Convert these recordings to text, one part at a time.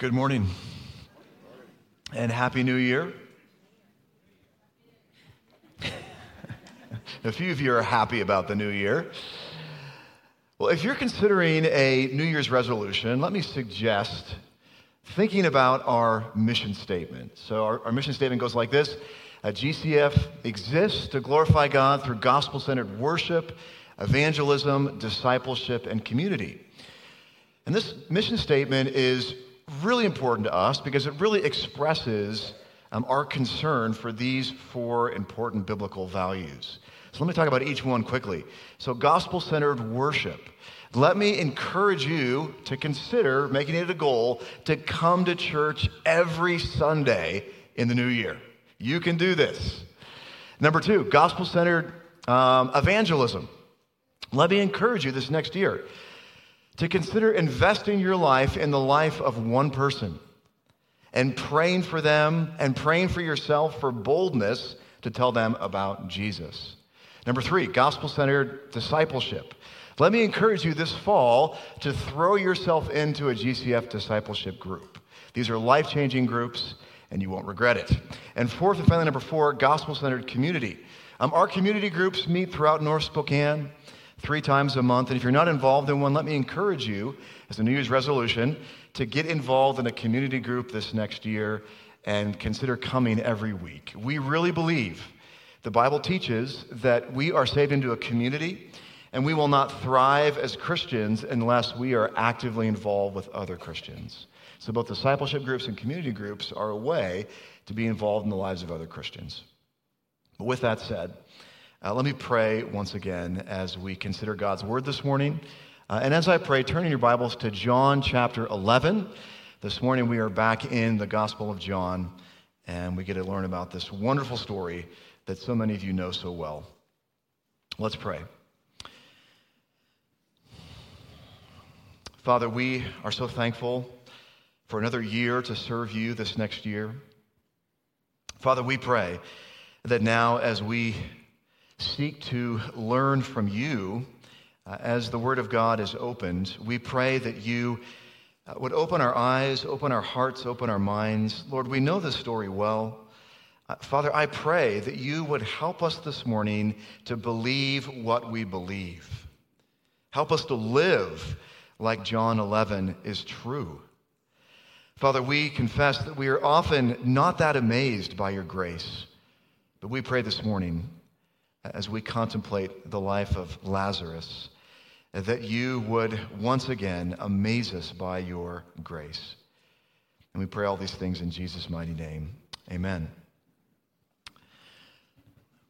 Good morning. And Happy New Year. a few of you are happy about the new year. Well, if you're considering a New Year's resolution, let me suggest thinking about our mission statement. So, our, our mission statement goes like this a GCF exists to glorify God through gospel centered worship, evangelism, discipleship, and community. And this mission statement is really important to us because it really expresses um, our concern for these four important biblical values. So let me talk about each one quickly. So, gospel centered worship. Let me encourage you to consider making it a goal to come to church every Sunday in the new year. You can do this. Number two, gospel centered um, evangelism. Let me encourage you this next year to consider investing your life in the life of one person and praying for them and praying for yourself for boldness to tell them about Jesus. Number three, gospel centered discipleship. Let me encourage you this fall to throw yourself into a GCF discipleship group. These are life changing groups, and you won't regret it. And fourth and finally, number four, gospel centered community. Um, our community groups meet throughout North Spokane three times a month. And if you're not involved in one, let me encourage you, as a New Year's resolution, to get involved in a community group this next year and consider coming every week. We really believe the Bible teaches that we are saved into a community and we will not thrive as Christians unless we are actively involved with other Christians. So, both discipleship groups and community groups are a way to be involved in the lives of other Christians. But with that said, uh, let me pray once again as we consider God's word this morning. Uh, and as I pray, turn in your Bibles to John chapter 11. This morning we are back in the Gospel of John, and we get to learn about this wonderful story that so many of you know so well. Let's pray. Father, we are so thankful for another year to serve you this next year. Father, we pray that now as we seek to learn from you uh, as the Word of God is opened. We pray that you uh, would open our eyes, open our hearts, open our minds. Lord, we know this story well. Uh, Father, I pray that you would help us this morning to believe what we believe. Help us to live like John 11 is true. Father, we confess that we are often not that amazed by your grace, but we pray this morning as we contemplate the life of Lazarus, that you would once again amaze us by your grace. And we pray all these things in Jesus' mighty name. Amen.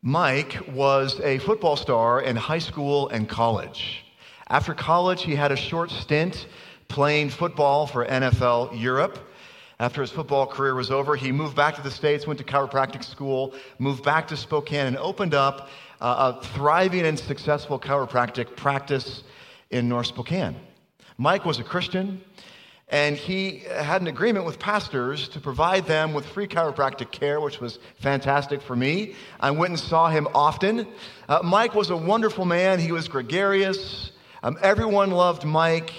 Mike was a football star in high school and college. After college, he had a short stint playing football for NFL Europe. After his football career was over, he moved back to the States, went to chiropractic school, moved back to Spokane, and opened up a thriving and successful chiropractic practice in North Spokane. Mike was a Christian, and he had an agreement with pastors to provide them with free chiropractic care, which was fantastic for me. I went and saw him often. Uh, Mike was a wonderful man, he was gregarious. Um, everyone loved Mike.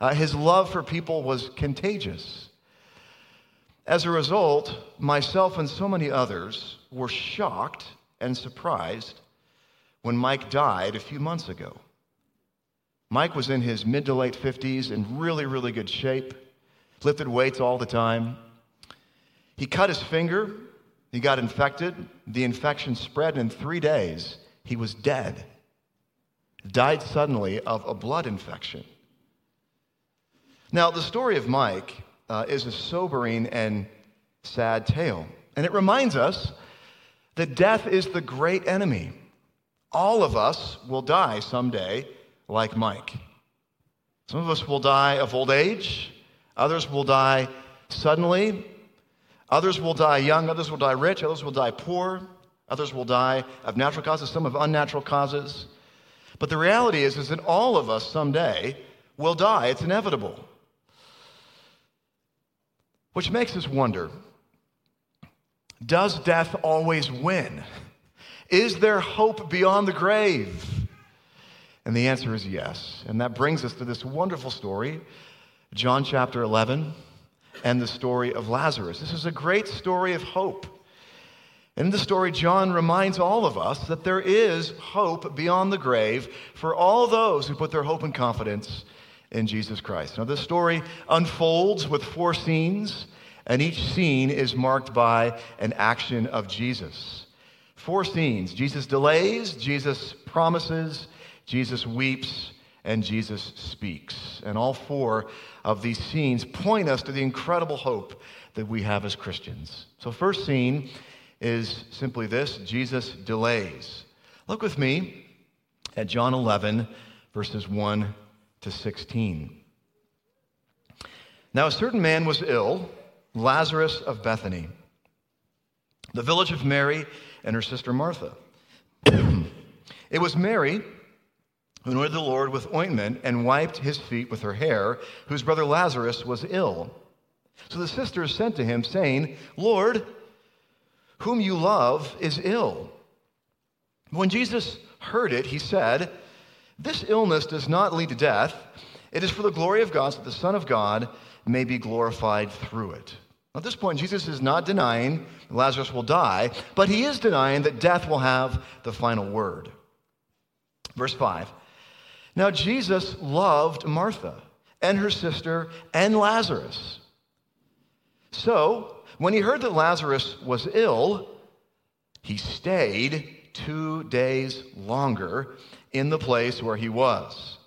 Uh, his love for people was contagious. As a result, myself and so many others were shocked and surprised when Mike died a few months ago. Mike was in his mid to late 50s in really, really good shape, lifted weights all the time. He cut his finger, he got infected, the infection spread, and in three days, he was dead. Died suddenly of a blood infection. Now, the story of Mike uh, is a sobering and sad tale. And it reminds us that death is the great enemy. All of us will die someday, like Mike. Some of us will die of old age, others will die suddenly, others will die young, others will die rich, others will die poor, others will die of natural causes, some of unnatural causes. But the reality is, is that all of us someday will die. It's inevitable. Which makes us wonder does death always win? Is there hope beyond the grave? And the answer is yes. And that brings us to this wonderful story, John chapter 11. and the story of Lazarus. This is a great story of hope. In the story, John reminds all of us that there is hope beyond the grave for all those who put their hope and confidence in Jesus Christ. Now, this story unfolds with four scenes, and each scene is marked by an action of Jesus. Four scenes Jesus delays, Jesus promises, Jesus weeps, and Jesus speaks. And all four of these scenes point us to the incredible hope that we have as Christians. So, first scene is simply this Jesus delays. Look with me at John 11, verses 1 to 16. Now, a certain man was ill, Lazarus of Bethany, the village of Mary and her sister Martha. it was Mary who anointed the Lord with ointment and wiped his feet with her hair, whose brother Lazarus was ill. So the sisters sent to him, saying, Lord, whom you love is ill. When Jesus heard it, he said, This illness does not lead to death. It is for the glory of God, so that the Son of God may be glorified through it. At this point, Jesus is not denying Lazarus will die, but he is denying that death will have the final word. Verse 5 Now Jesus loved Martha and her sister and Lazarus. So, when he heard that Lazarus was ill, he stayed two days longer in the place where he was.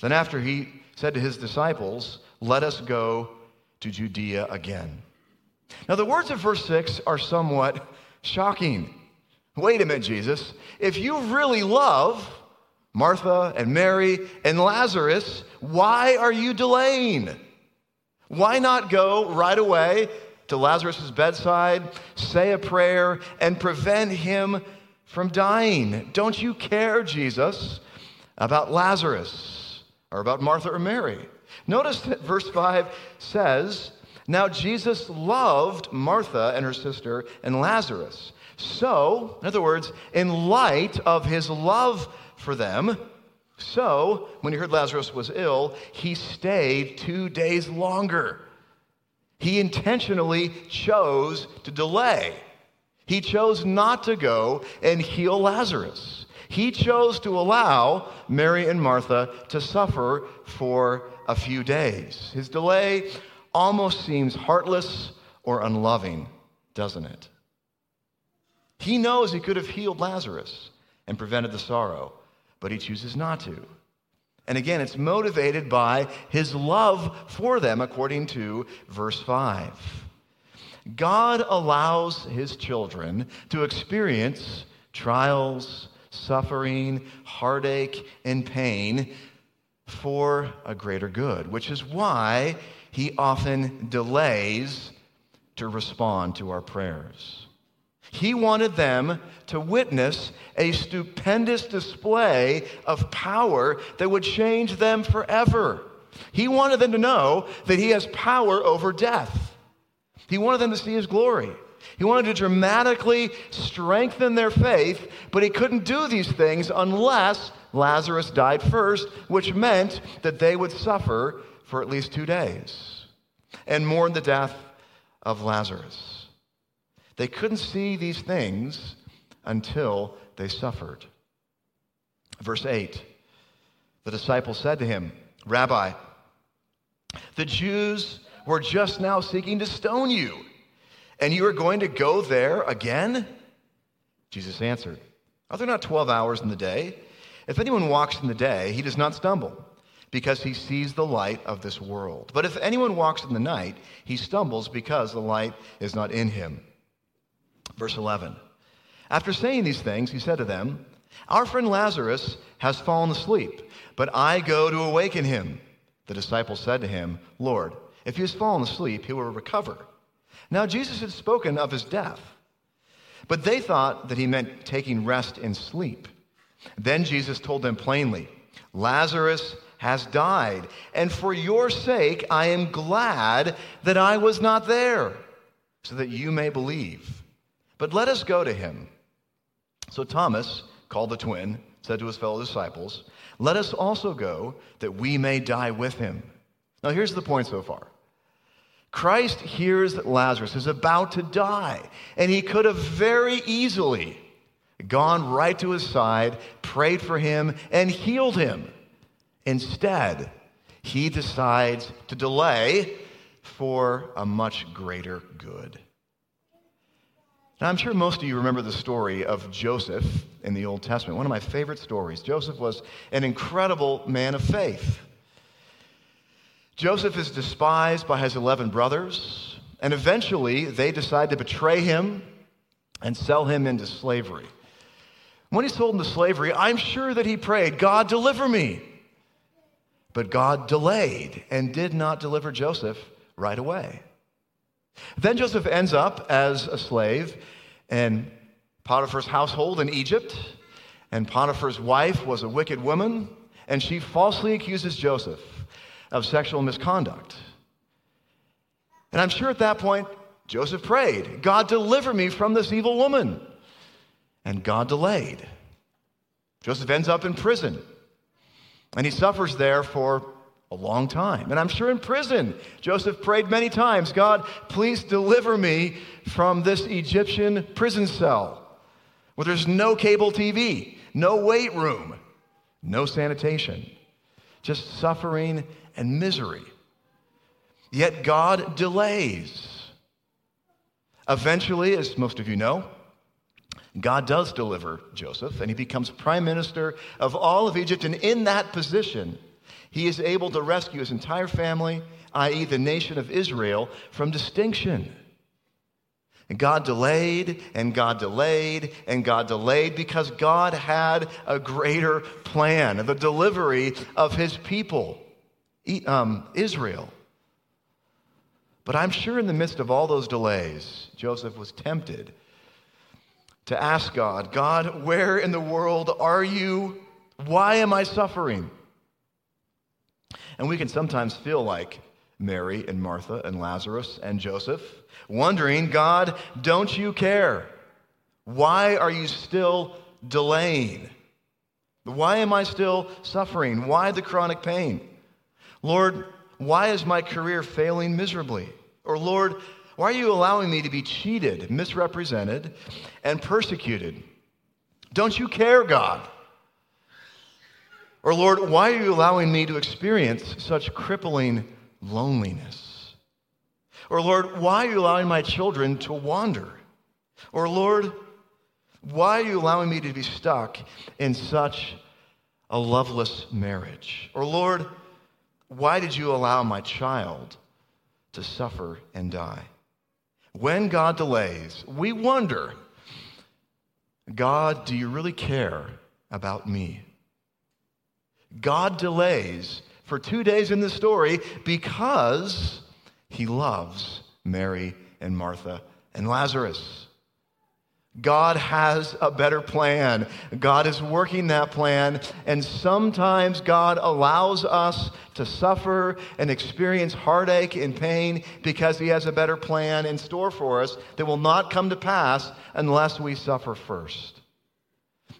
Then, after he said to his disciples, Let us go to Judea again. Now, the words of verse 6 are somewhat shocking. Wait a minute, Jesus. If you really love Martha and Mary and Lazarus, why are you delaying? Why not go right away to Lazarus' bedside, say a prayer, and prevent him from dying? Don't you care, Jesus, about Lazarus or about Martha or Mary? Notice that verse 5 says, Now Jesus loved Martha and her sister and Lazarus. So, in other words, in light of his love for them, so when he heard Lazarus was ill, he stayed two days longer. He intentionally chose to delay. He chose not to go and heal Lazarus. He chose to allow Mary and Martha to suffer for a few days. His delay almost seems heartless or unloving, doesn't it? He knows he could have healed Lazarus and prevented the sorrow, but he chooses not to. And again, it's motivated by his love for them, according to verse 5. God allows his children to experience trials, suffering, heartache, and pain for a greater good, which is why he often delays to respond to our prayers. He wanted them to witness a stupendous display of power that would change them forever. He wanted them to know that he has power over death. He wanted them to see his glory. He wanted to dramatically strengthen their faith, but he couldn't do these things unless Lazarus died first, which meant that they would suffer for at least two days and mourn the death of Lazarus. They couldn't see these things until they suffered. Verse 8 The disciples said to him, Rabbi, the Jews were just now seeking to stone you, and you are going to go there again? Jesus answered, Are there not 12 hours in the day? If anyone walks in the day, he does not stumble, because he sees the light of this world. But if anyone walks in the night, he stumbles because the light is not in him. Verse 11. After saying these things, he said to them, Our friend Lazarus has fallen asleep, but I go to awaken him. The disciples said to him, Lord, if he has fallen asleep, he will recover. Now Jesus had spoken of his death, but they thought that he meant taking rest in sleep. Then Jesus told them plainly, Lazarus has died, and for your sake I am glad that I was not there, so that you may believe. But let us go to him. So Thomas, called the twin, said to his fellow disciples, Let us also go, that we may die with him. Now here's the point so far Christ hears that Lazarus is about to die, and he could have very easily gone right to his side, prayed for him, and healed him. Instead, he decides to delay for a much greater good. Now, I'm sure most of you remember the story of Joseph in the Old Testament, one of my favorite stories. Joseph was an incredible man of faith. Joseph is despised by his 11 brothers, and eventually they decide to betray him and sell him into slavery. When he's sold into slavery, I'm sure that he prayed, God, deliver me. But God delayed and did not deliver Joseph right away. Then Joseph ends up as a slave in Potiphar's household in Egypt. And Potiphar's wife was a wicked woman, and she falsely accuses Joseph of sexual misconduct. And I'm sure at that point, Joseph prayed, God, deliver me from this evil woman. And God delayed. Joseph ends up in prison, and he suffers there for a long time. And I'm sure in prison, Joseph prayed many times God, please deliver me from this Egyptian prison cell where there's no cable TV, no weight room, no sanitation, just suffering and misery. Yet God delays. Eventually, as most of you know, God does deliver Joseph, and he becomes prime minister of all of Egypt. And in that position, he is able to rescue his entire family, i.e., the nation of Israel, from distinction. And God delayed, and God delayed, and God delayed because God had a greater plan the delivery of his people, um, Israel. But I'm sure in the midst of all those delays, Joseph was tempted to ask God, God, where in the world are you? Why am I suffering? And we can sometimes feel like Mary and Martha and Lazarus and Joseph, wondering, God, don't you care? Why are you still delaying? Why am I still suffering? Why the chronic pain? Lord, why is my career failing miserably? Or, Lord, why are you allowing me to be cheated, misrepresented, and persecuted? Don't you care, God? Or, Lord, why are you allowing me to experience such crippling loneliness? Or, Lord, why are you allowing my children to wander? Or, Lord, why are you allowing me to be stuck in such a loveless marriage? Or, Lord, why did you allow my child to suffer and die? When God delays, we wonder God, do you really care about me? God delays for two days in the story because he loves Mary and Martha and Lazarus. God has a better plan. God is working that plan. And sometimes God allows us to suffer and experience heartache and pain because He has a better plan in store for us that will not come to pass unless we suffer first.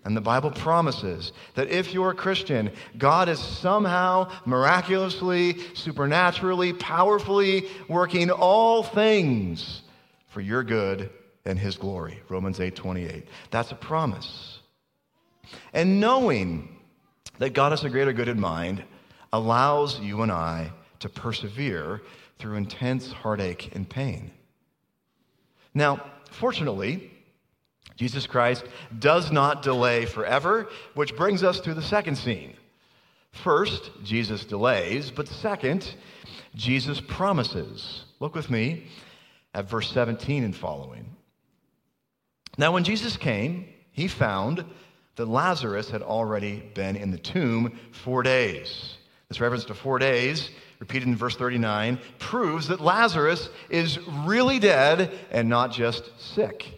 And the Bible promises that if you're a Christian, God is somehow miraculously, supernaturally, powerfully working all things for your good and his glory. Romans 8:28. That's a promise. And knowing that God has a greater good in mind allows you and I to persevere through intense heartache and pain. Now, fortunately, Jesus Christ does not delay forever, which brings us to the second scene. First, Jesus delays, but second, Jesus promises. Look with me at verse 17 and following. Now, when Jesus came, he found that Lazarus had already been in the tomb four days. This reference to four days, repeated in verse 39, proves that Lazarus is really dead and not just sick.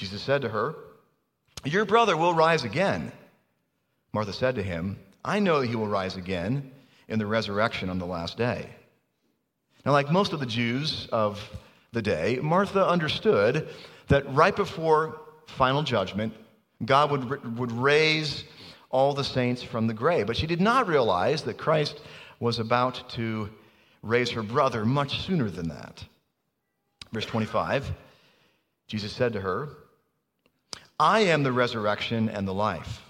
Jesus said to her, Your brother will rise again. Martha said to him, I know he will rise again in the resurrection on the last day. Now, like most of the Jews of the day, Martha understood that right before final judgment, God would, would raise all the saints from the grave. But she did not realize that Christ was about to raise her brother much sooner than that. Verse 25 Jesus said to her, I am the resurrection and the life.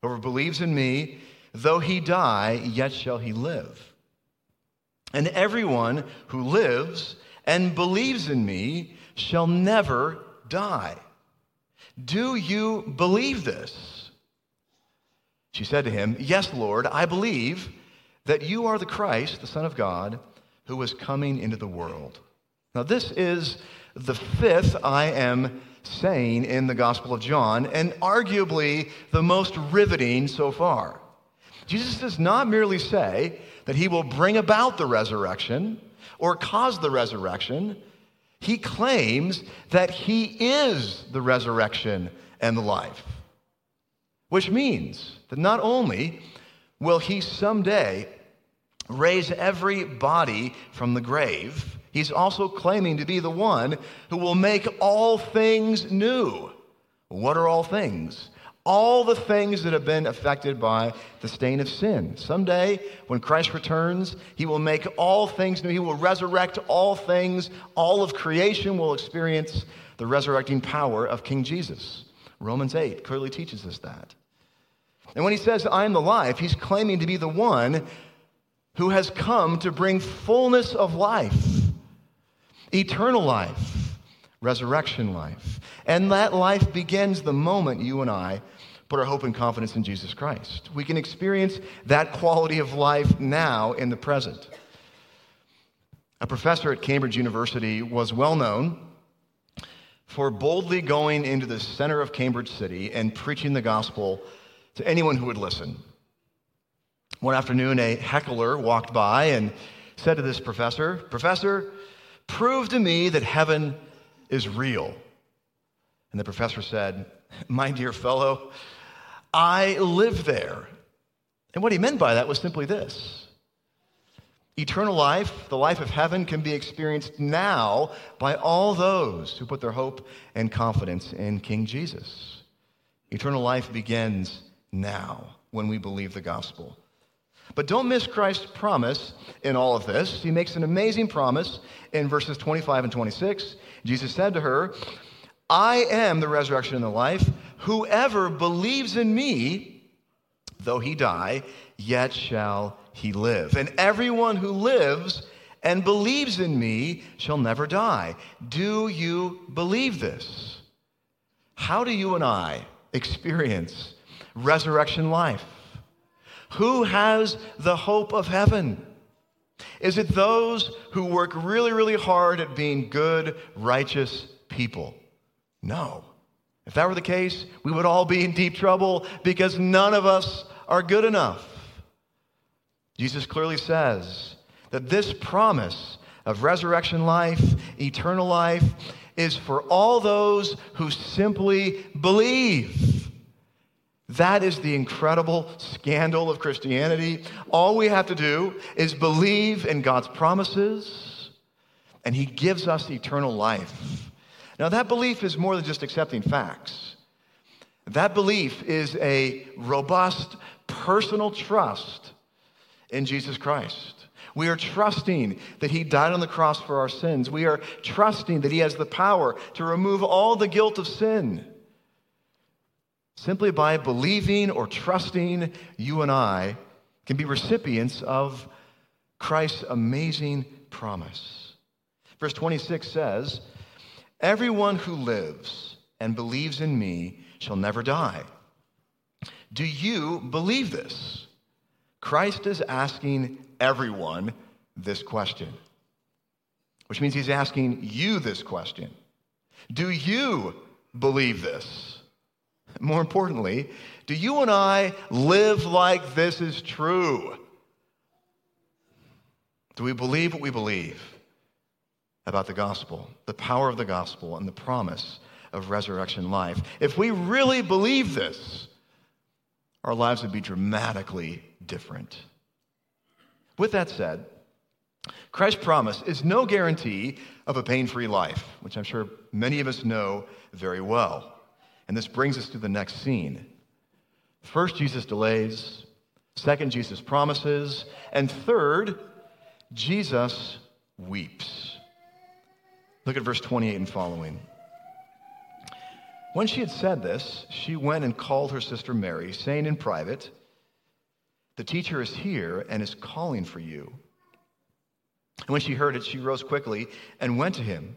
Whoever believes in me, though he die, yet shall he live. And everyone who lives and believes in me shall never die. Do you believe this? She said to him, Yes, Lord, I believe that you are the Christ, the Son of God, who is coming into the world. Now, this is the fifth I am saying in the Gospel of John, and arguably the most riveting so far. Jesus does not merely say that he will bring about the resurrection or cause the resurrection, he claims that he is the resurrection and the life. Which means that not only will he someday raise every body from the grave, he's also claiming to be the one who will make all things new. What are all things? All the things that have been affected by the stain of sin. Someday, when Christ returns, he will make all things new. He will resurrect all things. All of creation will experience the resurrecting power of King Jesus. Romans 8 clearly teaches us that. And when he says, I am the life, he's claiming to be the one who has come to bring fullness of life, eternal life, resurrection life. And that life begins the moment you and I put our hope and confidence in Jesus Christ. We can experience that quality of life now in the present. A professor at Cambridge University was well known for boldly going into the center of Cambridge City and preaching the gospel to anyone who would listen. One afternoon, a heckler walked by and said to this professor, Professor, prove to me that heaven is real. And the professor said, My dear fellow, I live there. And what he meant by that was simply this Eternal life, the life of heaven, can be experienced now by all those who put their hope and confidence in King Jesus. Eternal life begins now when we believe the gospel. But don't miss Christ's promise in all of this. He makes an amazing promise in verses 25 and 26. Jesus said to her, I am the resurrection and the life. Whoever believes in me, though he die, yet shall he live. And everyone who lives and believes in me shall never die. Do you believe this? How do you and I experience resurrection life? Who has the hope of heaven? Is it those who work really, really hard at being good, righteous people? No. If that were the case, we would all be in deep trouble because none of us are good enough. Jesus clearly says that this promise of resurrection life, eternal life, is for all those who simply believe. That is the incredible scandal of Christianity. All we have to do is believe in God's promises, and He gives us eternal life. Now, that belief is more than just accepting facts. That belief is a robust personal trust in Jesus Christ. We are trusting that He died on the cross for our sins. We are trusting that He has the power to remove all the guilt of sin. Simply by believing or trusting, you and I can be recipients of Christ's amazing promise. Verse 26 says, Everyone who lives and believes in me shall never die. Do you believe this? Christ is asking everyone this question, which means he's asking you this question Do you believe this? More importantly, do you and I live like this is true? Do we believe what we believe? about the gospel, the power of the gospel, and the promise of resurrection life. If we really believe this, our lives would be dramatically different. With that said, Christ's promise is no guarantee of a pain free life, which I'm sure many of us know very well. And this brings us to the next scene. First, Jesus delays. Second, Jesus promises. And third, Jesus weeps. Look at verse 28 and following. When she had said this, she went and called her sister Mary, saying in private, The teacher is here and is calling for you. And when she heard it, she rose quickly and went to him.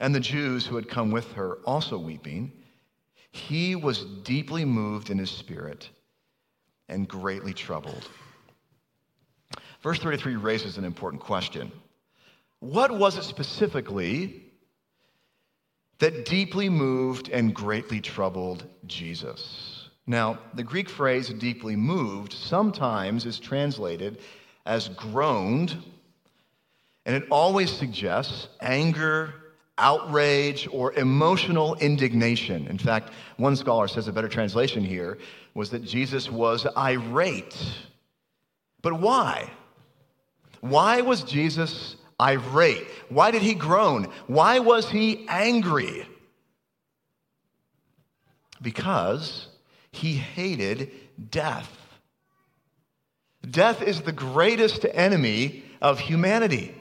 and the Jews who had come with her also weeping, he was deeply moved in his spirit and greatly troubled. Verse 33 raises an important question. What was it specifically that deeply moved and greatly troubled Jesus? Now, the Greek phrase deeply moved sometimes is translated as groaned, and it always suggests anger, outrage, or emotional indignation. In fact, one scholar says a better translation here was that Jesus was irate. But why? Why was Jesus irate? Why did he groan? Why was he angry? Because he hated death. Death is the greatest enemy of humanity.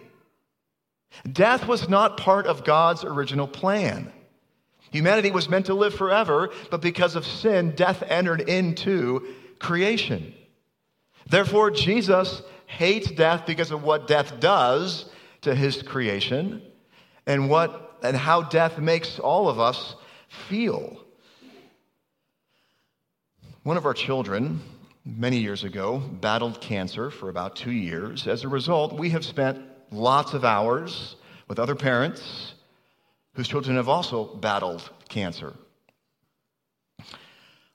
Death was not part of God's original plan. Humanity was meant to live forever, but because of sin, death entered into creation. Therefore, Jesus hates death because of what death does to his creation and what and how death makes all of us feel. One of our children, many years ago, battled cancer for about two years. As a result, we have spent lots of hours with other parents whose children have also battled cancer.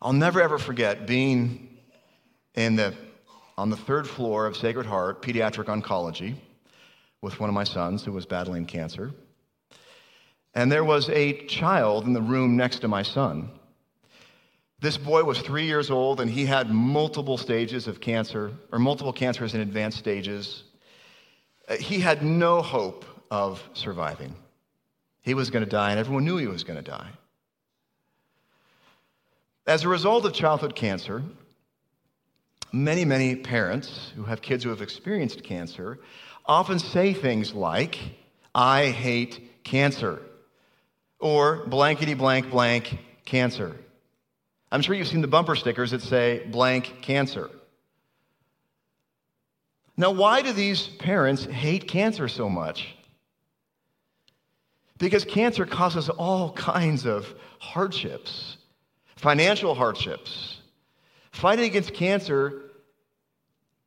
I'll never ever forget being in the, on the third floor of Sacred Heart Pediatric Oncology with one of my sons who was battling cancer. And there was a child in the room next to my son. This boy was three years old and he had multiple stages of cancer, or multiple cancers in advanced stages. Uh, he had no hope of surviving. He was going to die, and everyone knew he was going to die. As a result of childhood cancer, many, many parents who have kids who have experienced cancer often say things like, I hate cancer, or blankety blank blank cancer. I'm sure you've seen the bumper stickers that say blank cancer. Now, why do these parents hate cancer so much? Because cancer causes all kinds of hardships, financial hardships. Fighting against cancer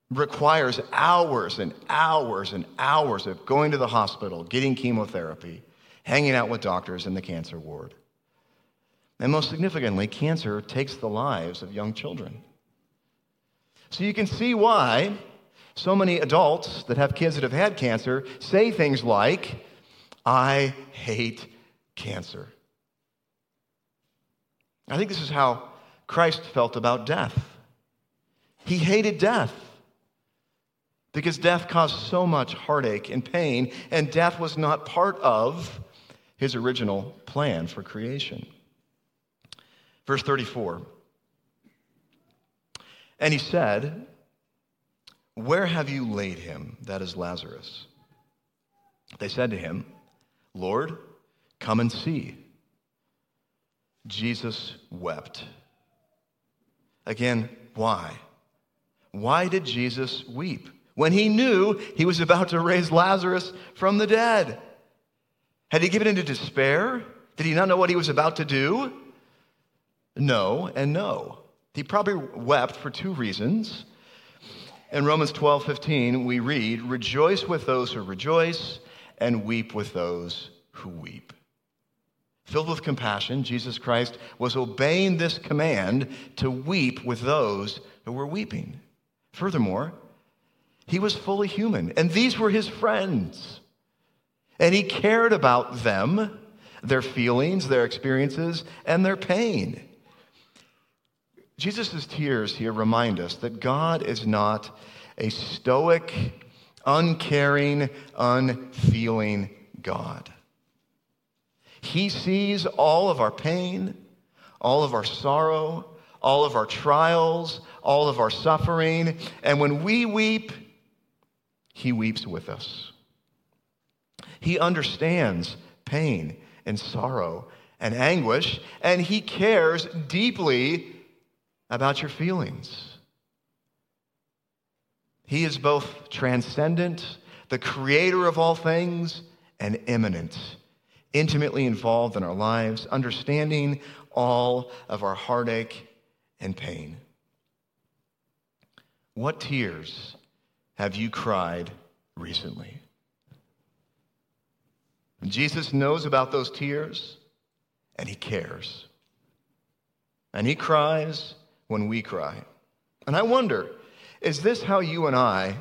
requires hours and hours and hours of going to the hospital, getting chemotherapy, hanging out with doctors in the cancer ward. And most significantly, cancer takes the lives of young children. So you can see why so many adults that have kids that have had cancer say things like, I hate cancer. I think this is how Christ felt about death. He hated death because death caused so much heartache and pain, and death was not part of his original plan for creation. Verse 34 And he said, Where have you laid him? That is Lazarus. They said to him, Lord, come and see. Jesus wept. Again, why? Why did Jesus weep when he knew he was about to raise Lazarus from the dead? Had he given into despair? Did he not know what he was about to do? No, and no. He probably wept for two reasons. In Romans 12 15, we read, Rejoice with those who rejoice, and weep with those who weep. Filled with compassion, Jesus Christ was obeying this command to weep with those who were weeping. Furthermore, he was fully human, and these were his friends. And he cared about them, their feelings, their experiences, and their pain. Jesus' tears here remind us that God is not a stoic, uncaring, unfeeling God. He sees all of our pain, all of our sorrow, all of our trials, all of our suffering, and when we weep, He weeps with us. He understands pain and sorrow and anguish, and He cares deeply about your feelings. He is both transcendent, the creator of all things, and immanent, intimately involved in our lives, understanding all of our heartache and pain. What tears have you cried recently? Jesus knows about those tears and he cares. And he cries when we cry. And I wonder, is this how you and I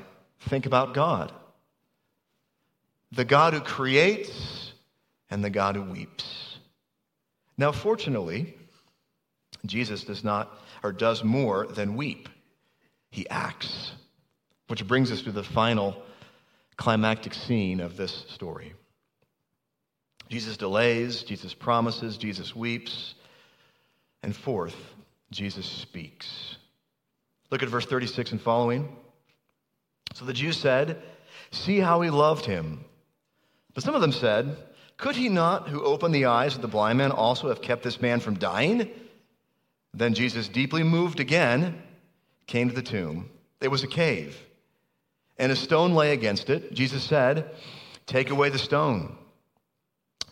think about God? The God who creates and the God who weeps. Now, fortunately, Jesus does not or does more than weep. He acts, which brings us to the final climactic scene of this story. Jesus delays, Jesus promises, Jesus weeps, and fourth, Jesus speaks. Look at verse 36 and following. So the Jews said, See how he loved him. But some of them said, Could he not, who opened the eyes of the blind man, also have kept this man from dying? Then Jesus, deeply moved again, came to the tomb. It was a cave, and a stone lay against it. Jesus said, Take away the stone.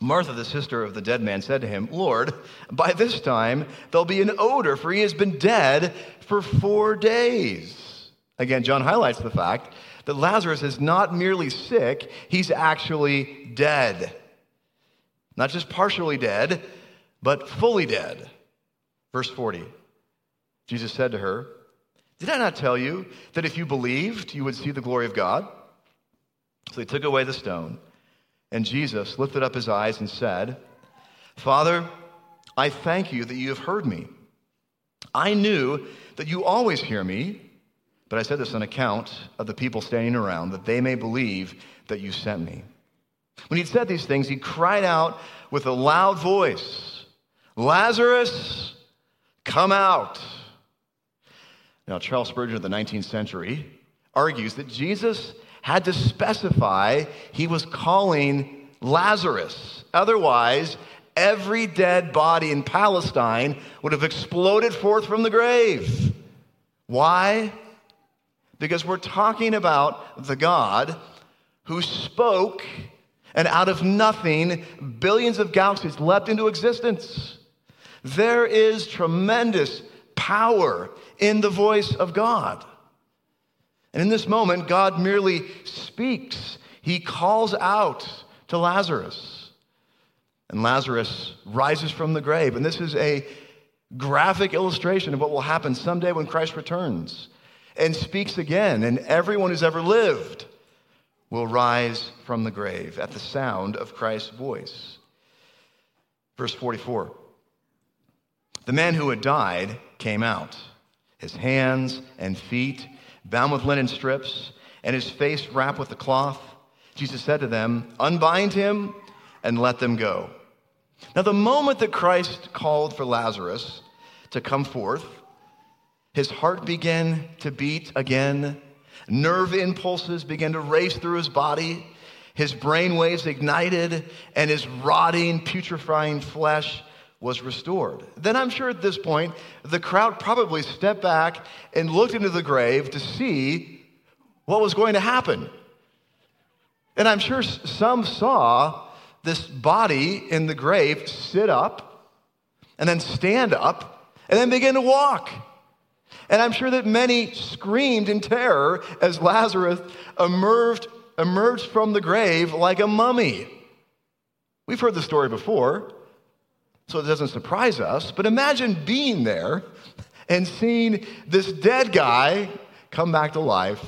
Martha, the sister of the dead man, said to him, Lord, by this time there'll be an odor, for he has been dead for four days. Again, John highlights the fact that Lazarus is not merely sick, he's actually dead. Not just partially dead, but fully dead. Verse 40 Jesus said to her, Did I not tell you that if you believed, you would see the glory of God? So they took away the stone. And Jesus lifted up his eyes and said, Father, I thank you that you have heard me. I knew that you always hear me, but I said this on account of the people standing around, that they may believe that you sent me. When he'd said these things, he cried out with a loud voice, Lazarus, come out. Now, Charles Spurgeon of the 19th century argues that Jesus had to specify he was calling Lazarus. Otherwise, every dead body in Palestine would have exploded forth from the grave. Why? Because we're talking about the God who spoke, and out of nothing, billions of galaxies leapt into existence. There is tremendous power in the voice of God. And in this moment, God merely speaks. He calls out to Lazarus. And Lazarus rises from the grave. And this is a graphic illustration of what will happen someday when Christ returns and speaks again. And everyone who's ever lived will rise from the grave at the sound of Christ's voice. Verse 44 The man who had died came out, his hands and feet bound with linen strips, and his face wrapped with a cloth. Jesus said to them, Unbind him and let them go. Now, the moment that Christ called for Lazarus to come forth, his heart began to beat again. Nerve impulses began to race through his body. His brain waves ignited, and his rotting, putrefying flesh was restored. Then I'm sure at this point, the crowd probably stepped back and looked into the grave to see what was going to happen. And I'm sure some saw this body in the grave sit up and then stand up and then begin to walk. And I'm sure that many screamed in terror as Lazarus emerged, emerged from the grave like a mummy. We've heard the story before, so it doesn't surprise us, but imagine being there and seeing this dead guy come back to life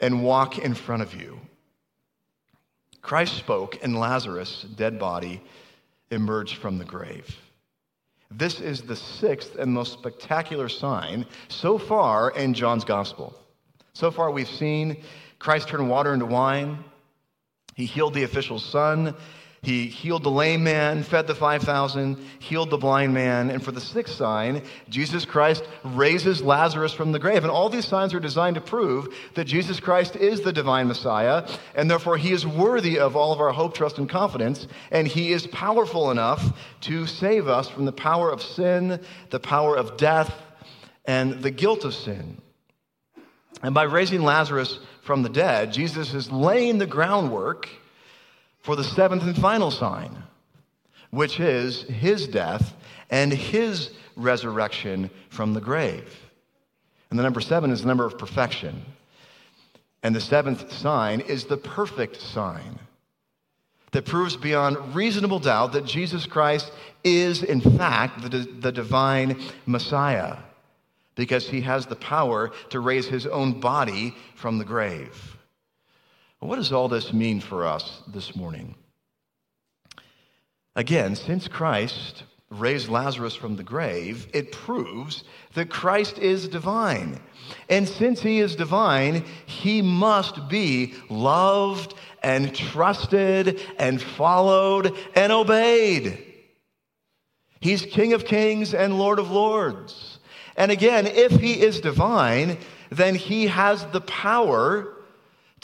and walk in front of you. Christ spoke, and Lazarus' dead body emerged from the grave. This is the sixth and most spectacular sign so far in John's gospel. So far, we've seen Christ turn water into wine. He healed the official's son. He healed the lame man, fed the 5,000, healed the blind man. And for the sixth sign, Jesus Christ raises Lazarus from the grave. And all these signs are designed to prove that Jesus Christ is the divine Messiah, and therefore he is worthy of all of our hope, trust, and confidence. And he is powerful enough to save us from the power of sin, the power of death, and the guilt of sin. And by raising Lazarus from the dead, Jesus is laying the groundwork for the seventh and final sign, which is his death and his resurrection from the grave. And the number seven is the number of perfection. And the seventh sign is the perfect sign that proves beyond reasonable doubt that Jesus Christ is, in fact, the, the divine Messiah because he has the power to raise his own body from the grave. What does all this mean for us this morning? Again, since Christ raised Lazarus from the grave, it proves that Christ is divine. And since he is divine, he must be loved and trusted and followed and obeyed. He's King of kings and Lord of lords. And again, if he is divine, then he has the power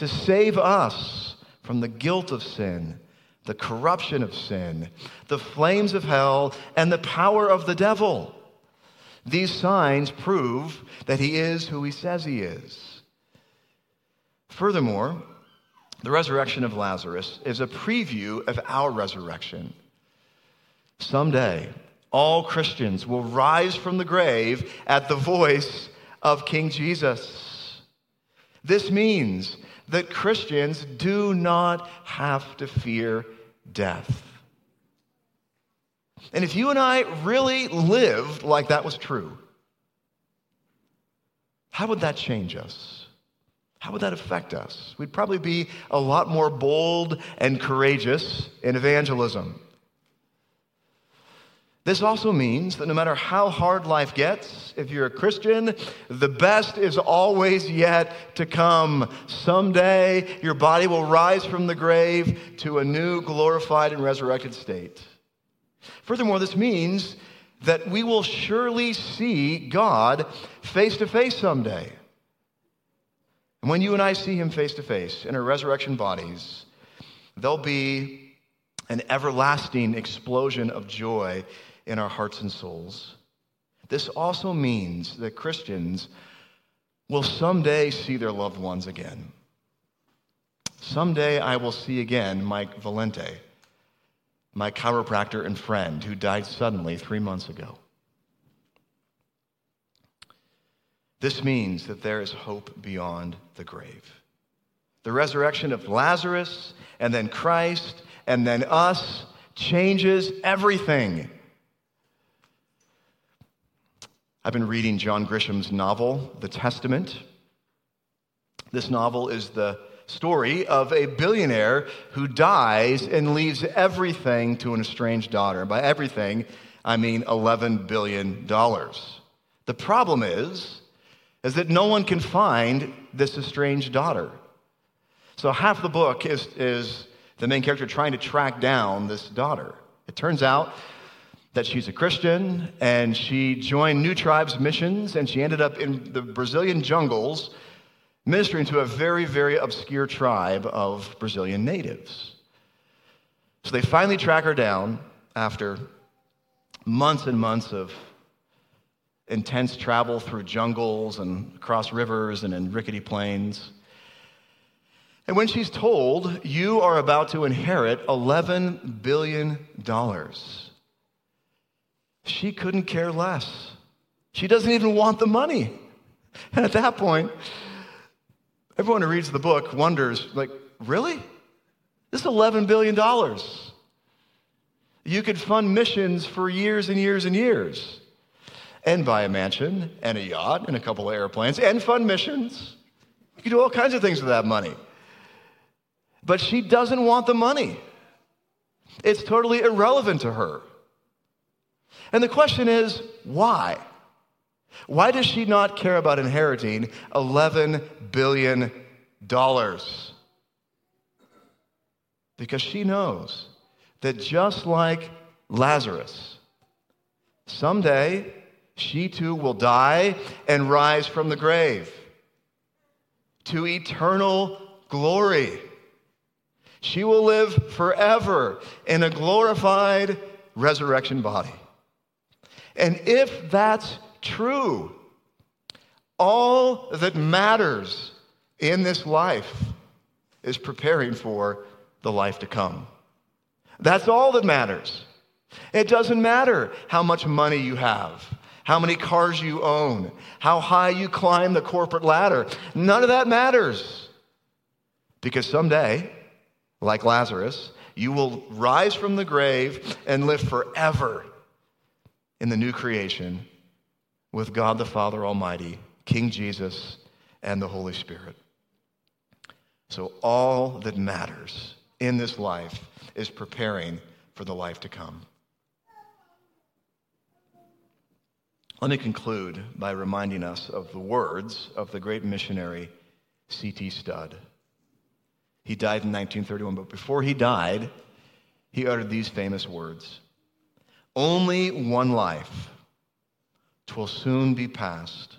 to save us from the guilt of sin, the corruption of sin, the flames of hell, and the power of the devil. These signs prove that he is who he says he is. Furthermore, the resurrection of Lazarus is a preview of our resurrection. Someday, all Christians will rise from the grave at the voice of King Jesus. This means that Christians do not have to fear death. And if you and I really lived like that was true, how would that change us? How would that affect us? We'd probably be a lot more bold and courageous in evangelism. This also means that no matter how hard life gets, if you're a Christian, the best is always yet to come. Someday, your body will rise from the grave to a new, glorified, and resurrected state. Furthermore, this means that we will surely see God face to face someday. And when you and I see him face to face in our resurrection bodies, there'll be an everlasting explosion of joy in our hearts and souls. This also means that Christians will someday see their loved ones again. Someday I will see again Mike Valente, my chiropractor and friend who died suddenly three months ago. This means that there is hope beyond the grave. The resurrection of Lazarus and then Christ and then us changes everything. I've been reading John Grisham's novel, The Testament. This novel is the story of a billionaire who dies and leaves everything to an estranged daughter. By everything, I mean $11 billion. The problem is, is that no one can find this estranged daughter. So half the book is, is the main character trying to track down this daughter. It turns out that she's a Christian and she joined New Tribes missions and she ended up in the Brazilian jungles ministering to a very, very obscure tribe of Brazilian natives. So they finally track her down after months and months of intense travel through jungles and across rivers and in rickety planes. And when she's told, you are about to inherit $11 billion, she couldn't care less. She doesn't even want the money. And at that point, everyone who reads the book wonders, like, really? This is $11 billion. You could fund missions for years and years and years, and buy a mansion and a yacht and a couple of airplanes and fund missions. You could do all kinds of things with that money. But she doesn't want the money. It's totally irrelevant to her. And the question is, why? Why does she not care about inheriting $11 billion? Because she knows that just like Lazarus, someday she too will die and rise from the grave to eternal glory. She will live forever in a glorified resurrection body. And if that's true, all that matters in this life is preparing for the life to come. That's all that matters. It doesn't matter how much money you have, how many cars you own, how high you climb the corporate ladder. None of that matters. Because someday, like Lazarus, you will rise from the grave and live forever in the new creation with God the Father Almighty, King Jesus, and the Holy Spirit. So, all that matters in this life is preparing for the life to come. Let me conclude by reminding us of the words of the great missionary C.T. Studd. He died in 1931, but before he died, he uttered these famous words Only one life, twill soon be past.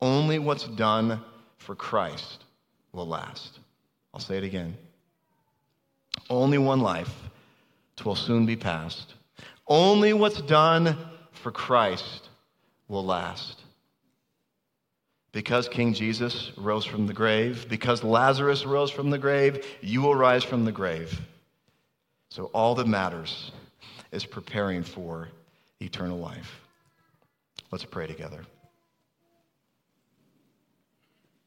Only what's done for Christ will last. I'll say it again. Only one life, twill soon be past. Only what's done for Christ will last. Because King Jesus rose from the grave, because Lazarus rose from the grave, you will rise from the grave. So all that matters is preparing for eternal life. Let's pray together.